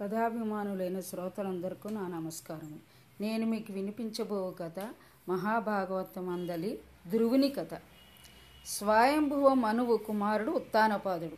కథాభిమానులైన శ్రోతలందరికీ నా నమస్కారం. నేను మీకు వినిపించబో కథ మహాభాగవతం అందలి ధ్రువుని కథ. స్వయంభువ మనువు కుమారుడు ఉత్తానపాదుడు.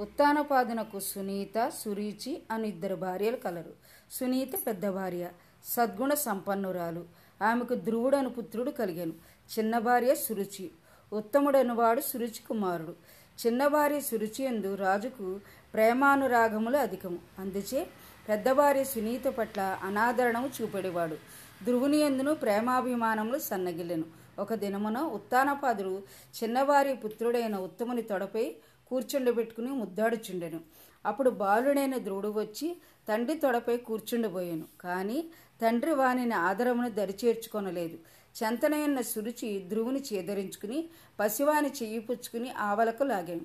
ఉత్తానపాదునకు సునీత సురీచి అని ఇద్దరు భార్యలు కలరు. సునీత పెద్ద భార్య సద్గుణ సంపన్నురాలు. ఆమెకు ధ్రువుడను పుత్రుడు కలిగాను. చిన్న భార్య సురుచి. ఉత్తముడనువాడు సురుచి కుమారుడు. చిన్న భార్య సురుచి ఎందు రాజుకు ప్రేమానురాగములు అధికము. అందుచే పెద్దవారి సునీత పట్ల అనాదరణము చూపెడేవాడు. ధ్రువుని ఎందును ప్రేమాభిమానములు సన్నగిల్లెను. ఒక దినమున ఉత్తానపాదుడు చిన్నవారి పుత్రుడైన ఉత్తముని తొడపై కూర్చుండబెట్టుకుని ముద్దాడుచుండెను. అప్పుడు బాలుడైన ధ్రువుడు వచ్చి తండ్రి తొడపై కూర్చుండబోయాను కానీ తండ్రి వానిని ఆదరమును దరిచేర్చుకొనలేదు. చెంతనయున్న సురుచి ధ్రువుని చేదరించుకుని పసివాని చెయ్యి పుచ్చుకుని ఆవలకు లాగాను.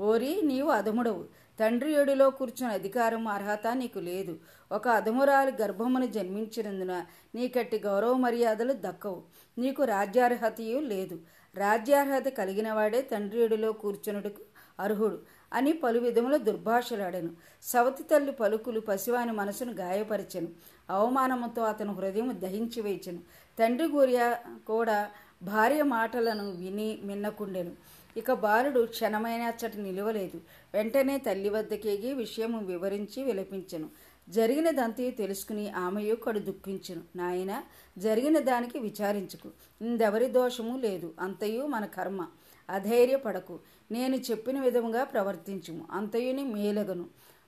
ఓరి నీవు అదముడవు తండ్రి ఏడులో కూర్చున్న అధికారం అర్హత నీకు లేదు. ఒక అధమురాలి గర్భమును జన్మించినందున నీకట్టి గౌరవ మర్యాదలు దక్కవు. నీకు రాజ్యార్హతయు లేదు. రాజ్యార్హత కలిగిన వాడే తండ్రి ఏడులో కూర్చున్నట్టుకు అర్హుడు అని పలు విధముల దుర్భాషలాడాను. సవతి తల్లి పలుకులు పసివాని మనసును గాయపరిచెను. అవమానముతో అతను హృదయం దహించి వేచెను. తండ్రి గుర్య కూడా భార్య మాటలను విని మిన్నకుండెను. ఇక బాలుడు క్షణమైనచ్చటి నిలవలేదు. వెంటనే తల్లి వద్దకేగి విషయము వివరించి విలపించెను. జరిగినదంతయు తెలుసుకుని ఆమెయు కడు దుఃఖించును. నాయన జరిగిన దానికి విచారించుకు. ఇందెవరి దోషము లేదు. అంతయు మన కర్మ. అధైర్యపడకు. నేను చెప్పిన విధముగా ప్రవర్తించుము. అంతయుని మేలగను.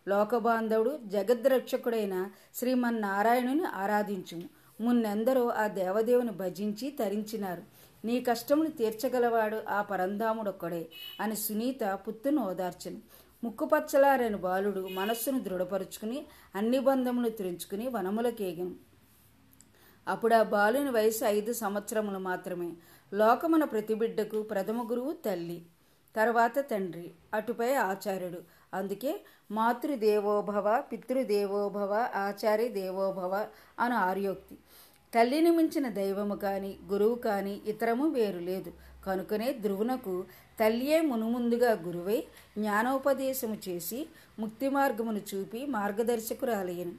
లోకబాంధవుడు జగద్రక్షకుడైన శ్రీమన్నారాయణుని ఆరాధించుము. మున్నెందరో ఆ దేవదేవుని భజించి తరించినారు. నీ కష్టములు తీర్చగలవాడు ఆ పరంధాముడొక్కడే అని సునీత పుత్తును ఓదార్చను ముక్కుపచ్చలారని బాలుడు మనస్సును దృఢపరుచుకుని అన్ని బంధములు తెరుచుకుని వనములకేగను అప్పుడు ఆ బాలుని వయసు ఐదు సంవత్సరములు మాత్రమే. లోకమున ప్రతి బిడ్డకు ప్రథమ గురువు తల్లి తర్వాత తండ్రి అటుపై ఆచార్యుడు. అందుకే మాతృదేవోభవ పితృదేవోభవ ఆచార్య దేవోభవ అను ఆర్యోక్తి. తల్లిని మించిన దైవము కానీ గురువు కానీ ఇతరము వేరు లేదు. కనుకనే ధ్రువునకు తల్లియే మునుముందుగా గురువై జ్ఞానోపదేశము చేసి ముక్తి మార్గమును చూపి మార్గదర్శకురాలయ్యను.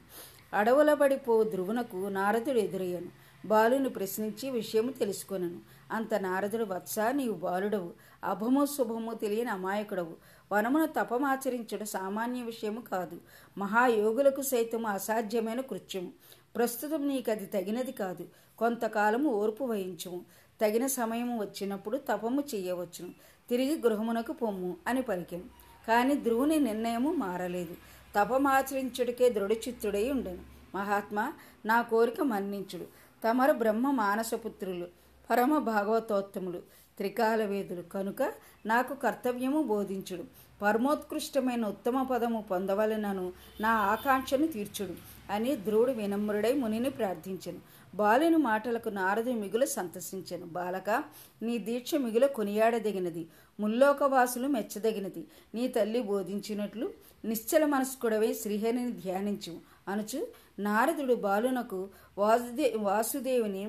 అడవులబడిపో ధ్రువునకు నారదుడు ఎదురయ్యను. బాలుని ప్రశ్నించి విషయము తెలుసుకొనను. అంత నారదుడు వత్స నీవు బాలుడవు. అభము శుభము తెలియని అమాయకుడవు. వనమున తపమాచరించడం సామాన్య విషయము కాదు. మహాయోగులకు సైతం అసాధ్యమైన కృత్యము. ప్రస్తుతం నీకు అది తగినది కాదు. కొంతకాలము ఓర్పు వహించుము. తగిన సమయము వచ్చినప్పుడు తపము చెయ్యవచ్చును తిరిగి గృహమునకు పొమ్ము అని పలికాను. కానీ ధ్రువుని నిర్ణయము మారలేదు. తపమాచరించుడికే దృఢచిత్తుడై ఉండను. మహాత్మా నా కోరిక మన్నించుడు. తమరు బ్రహ్మ మానసపుత్రులు పరమ భాగవతోత్తములు త్రికాలవేదులు. కనుక నాకు కర్తవ్యము బోధించుడు. పరమోత్కృష్టమైన ఉత్తమ పదము పొందవలనను నా ఆకాంక్షను తీర్చుడు. అని ధ్రువుడు వినమ్రుడై మునిని ప్రార్థించను. బాలుని మాటలకు నారదు మిగులు సంతసించను. బాలక నీ దీక్ష మిగుల కొనియాడదగినది. ముల్లోకవాసులు మెచ్చదగినది. నీ తల్లి బోధించినట్లు నిశ్చల మనస్కుడవై శ్రీహరిని ధ్యానించు అనుచు నారదుడు బాలునకు వాసుదే వాసుదేవుని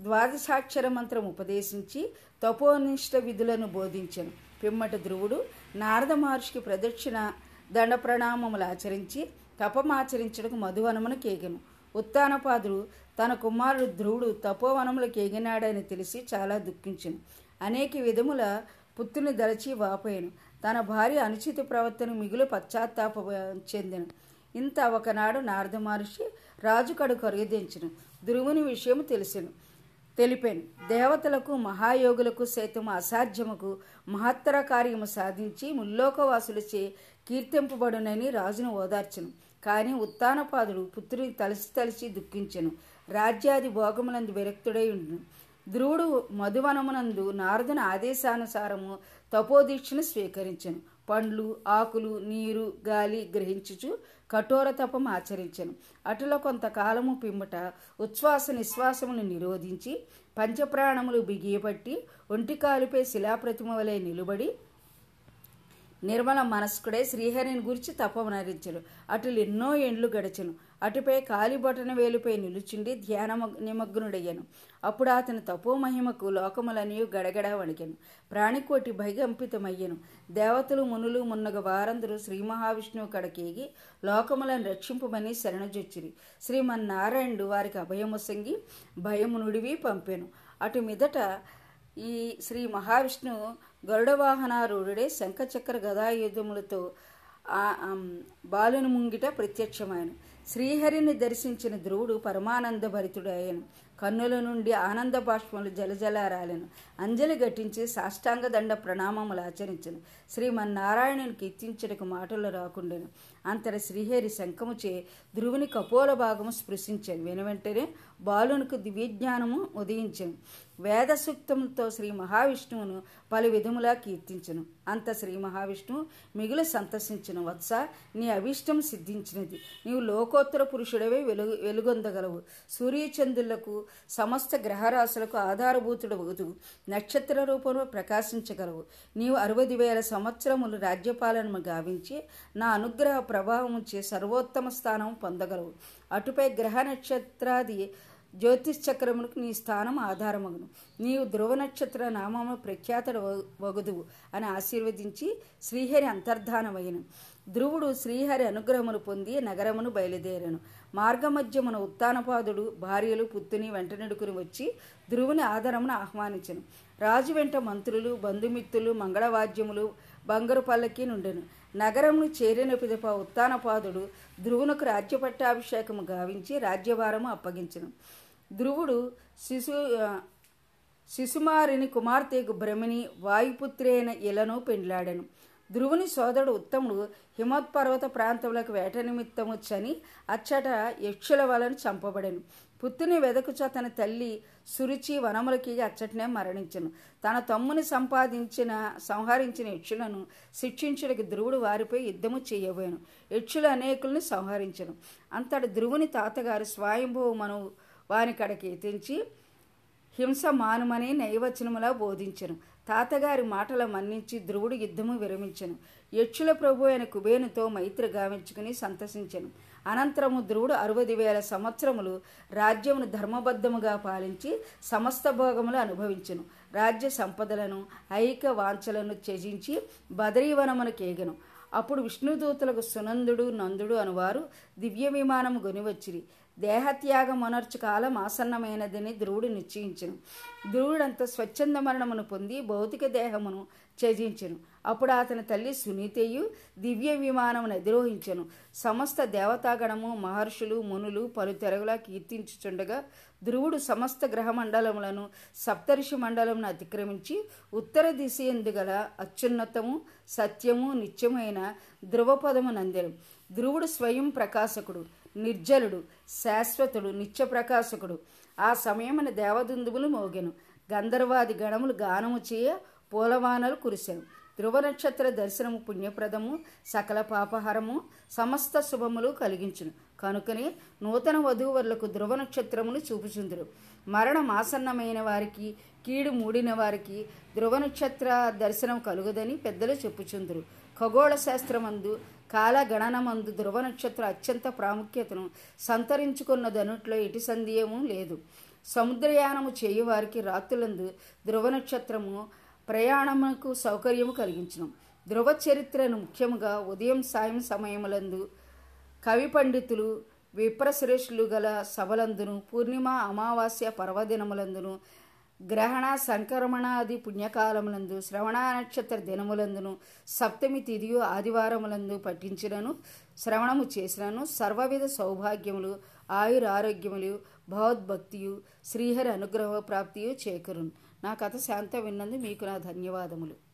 ద్వాదశాక్షర మంత్రం ఉపదేశించి తపోనిష్ట విధులను బోధించను. పిమ్మట ధ్రువుడు నారద మహర్షికి ప్రదక్షిణ దండ ప్రణామములు ఆచరించి తపమాచరించడకు మధువనమును కేగెను. ఉత్తానపాదుడు తన కుమారుడు ధ్రువుడు తపోవనములు కేగినాడని తెలిసి చాలా దుఃఖించెను. అనేక విధముల పుత్రుని దలచి వాపోయాను. తన భార్య అనుచిత ప్రవర్తన మిగులు పశ్చాత్తాప చెందెను. ఇంత ఒకనాడు నారద మహర్షి రాజు కడు కరుదించను ధ్రువుని విషయం తెలిసెను. తెలిపాను. దేవతలకు మహాయోగులకు సైతం అసాధ్యముకు మహత్తర కార్యము సాధించి ముల్లోకవాసులచే కీర్తింపబడునని రాజును ఓదార్చను. కానీ ఉత్తానపాదుడు పుత్రుని తలసి తలసి దుఃఖించెను. రాజ్యాది భోగములందు విరక్తుడై ఉండును. ధ్రువుడు మధువనమునందు నారదుని ఆదేశానుసారము తపోదీక్షను స్వీకరించెను. పండ్లు ఆకులు నీరు గాలి గ్రహించుచు కఠోర తపం ఆచరించను. అటులో కొంతకాలము పిమ్మట ఉచ్ఛ్వాస నిశ్వాసమును నిరోధించి పంచప్రాణములు బిగియపట్టి ఒంటికాలుపై శిలాప్రతిమ వలె నిలబడి నిర్మల మనస్కుడే శ్రీహరిని గురించి తపమనరించను అటులు ఎన్నో ఎండ్లు గడిచెను. అటుపై కాలిబొటన వేలుపై నిలుచుండి ధ్యాన నిమగ్నుడయ్యను. అప్పుడు అతని తపోమహిమకు లోకములనియు గడగడ వణికెను. ప్రాణికోటి భయగంపితమయ్యను దేవతలు మునులు మున్నగ వారందరూ శ్రీ మహావిష్ణువు కడకేగి లోకములను రక్షింపమని శరణజొచ్చిరి. శ్రీమన్నారాయణుడు వారికి అభయముసంగి భయము నుడివి పంపెను. అటు మీదట ఈ శ్రీ మహావిష్ణువు గరుడ వాహనారూఢుడే శంఖచక్ర గదాయుధములతో బాలుని ముంగిట ప్రత్యక్షమాయను. శ్రీహరిని దర్శించిన ధ్రువుడు పరమానంద భరితుడయ్యను. కన్నుల నుండి ఆనంద బాష్పములు జలజలారాలను. అంజలి ఘటించి సాష్టాంగ దండ ప్రణామములు ఆచరించను. శ్రీమన్నారాయణుని కీర్తించడకు మాటలు రాకుండెను. అంతట శ్రీహరి శంఖముచే ధ్రువుని కపోల భాగము స్పృశించాను. వెను వెంటనే బాలునికి దివ్యజ్ఞానము ఉదయించను. వేద సూక్తములతో శ్రీ మహావిష్ణువును పలు విధములా కీర్తించను. అంత శ్రీ మహావిష్ణువు మిగులు సంతసించిన. వత్స నీ అభిష్టం సిద్ధించినది. నీవు లోకోత్తర పురుషుడవే వెలుగు వెలుగొందగలవు. సూర్యచంద్రులకు సమస్త గ్రహరాశులకు ఆధారభూతుడు నక్షత్ర రూపంలో ప్రకాశించగలవు. నీవు అరవది వేల సంవత్సరములు రాజ్యపాలనము గావించి నా అనుగ్రహ ప్రభావము చే సర్వోత్తమ స్థానం పొందగలవు. అటుపై గ్రహ నక్షత్రాది జ్యోతిష్ చక్రములకు నీ స్థానం ఆధారమగును. నీవు ధ్రువ నక్షత్ర నామము ప్రఖ్యాతుడు వగుదువు అని ఆశీర్వదించి శ్రీహరి అంతర్ధానమైన ధ్రువుడు శ్రీహరి అనుగ్రహమును పొంది నగరమును బయలుదేరాను. మార్గమధ్యమున ఉత్తానపాదుడు భార్యలు పుత్తుని వెంటనెడుకుని వచ్చి ధ్రువుని ఆధారమును ఆహ్వానించను. రాజు వెంట మంత్రులు బంధుమిత్రులు మంగళవాద్యములు బంగారు పల్లకి నుండెను. నగరమును చేరిన పిదప ఉత్తానపాదుడు ధ్రువునకు రాజ్యపట్టాభిషేకము గావించి రాజ్యభారము అప్పగించను. ధ్రువుడు శిశు శిశుమారిని కుమార్తెకు భ్రమిని వాయుపుత్రైన ఇలను పెండ్లాడెను. ధ్రువుని సోదరుడు ఉత్తముడు హిమోత్పర్వత ప్రాంతములకు వేట నిమిత్తము చని అచ్చట యక్షుల వలన చంపబడెను. పుత్తుని వెదకుచ తన తల్లి సురుచి వనములకి అచ్చటనే మరణించను. తన తమ్ముని సంపాదించిన సంహరించిన యక్షులను శిక్షించుడికి ధ్రువుడు వారిపై యుద్ధము చేయబోయాను. యక్షులు అనేకులను సంహరించను. అంతటి ధ్రువుని తాతగారు స్వయంభూ మను వాని కడకి తెంచి హింస మానుమని నైవచనములా బోధించను. తాతగారి మాటల మన్నించి ధ్రువుడు యుద్ధము విరమించను. యక్షుల ప్రభు అయిన కుబేనుతో మైత్రి గావించుకుని సంతసించను. అనంతరము ధ్రువుడు అరవది వేల సంవత్సరములు రాజ్యమును ధర్మబద్ధముగా పాలించి సమస్త భోగములు అనుభవించును. రాజ్య సంపదలను ఐక వాంఛలను త్యజించి బదరీవనమును కేగను. అప్పుడు విష్ణుదూతలకు సునందుడు నందుడు అనువారు దివ్య విమానము గొనివచ్చిరి. దేహత్యాగం అనర్చు కాలం ఆసన్నమైనదని ధ్రువుడు నిశ్చయించను. ధ్రువుడంత స్వచ్ఛంద మరణమును పొంది భౌతిక దేహమును త్యజించెను. అప్పుడు అతని తల్లి సునీతయు దివ్య విమానమును అధిరోహించెను. సమస్త దేవతాగణము మహర్షులు మునులు పలు తెరగులా కీర్తించుచుండగా ధ్రువుడు సమస్త గ్రహ మండలములను సప్తర్షి మండలమును అతిక్రమించి ఉత్తర దిశ ఎందుగల అత్యున్నతము సత్యము నిత్యమైన ధ్రువపదము నందెను. ధ్రువుడు స్వయం ప్రకాశకుడు. నిర్జలుడు శాశ్వతుడు నిత్య ప్రకాశకుడు ఆ సమయమున దేవదుందువులు మోగెను. గంధర్వాది గణములు గానము చేయ పూలవానలు కురిశాను ధ్రువ నక్షత్ర దర్శనము పుణ్యప్రదము సకల పాపహరము సమస్త శుభములు కలిగించును. కనుకనే నూతన వధూవరులకు ధ్రువ నక్షత్రములు చూపుచుందురు. మరణం ఆసన్నమైన వారికి కీడు మూడిన వారికి ధ్రువ నక్షత్ర దర్శనం కలుగుదని పెద్దలు చెప్పుచుందురు. ఖగోళ శాస్త్రమందు కాలగణనమందు ధ్రువ నక్షత్ర అత్యంత ప్రాముఖ్యతను సంతరించుకున్నదనుట్లో ఎటి సందేహము లేదు. సముద్రయానము చేయువారికి రాత్రులందు ధ్రువ నక్షత్రము ప్రయాణమునకు సౌకర్యము కలిగించడం ధ్రువ చరిత్రను ముఖ్యముగా ఉదయం సాయం సమయములందు కవి పండితులు విప్రశ్రేష్ఠులు గల సభలందును పూర్ణిమ అమావాస్య పర్వదినములందును గ్రహణ సంక్రమణాది పుణ్యకాలములందు శ్రవణ నక్షత్ర దినములందును సప్తమి తిథియు ఆదివారములందు పఠించినను శ్రవణము చేసినను సర్వవిధ సౌభాగ్యములు ఆయురారోగ్యములు భగవద్భక్తియు శ్రీహరి అనుగ్రహ ప్రాప్తియు చేకరును. నా కథ శాంత విన్నందు మీకు నా ధన్యవాదములు.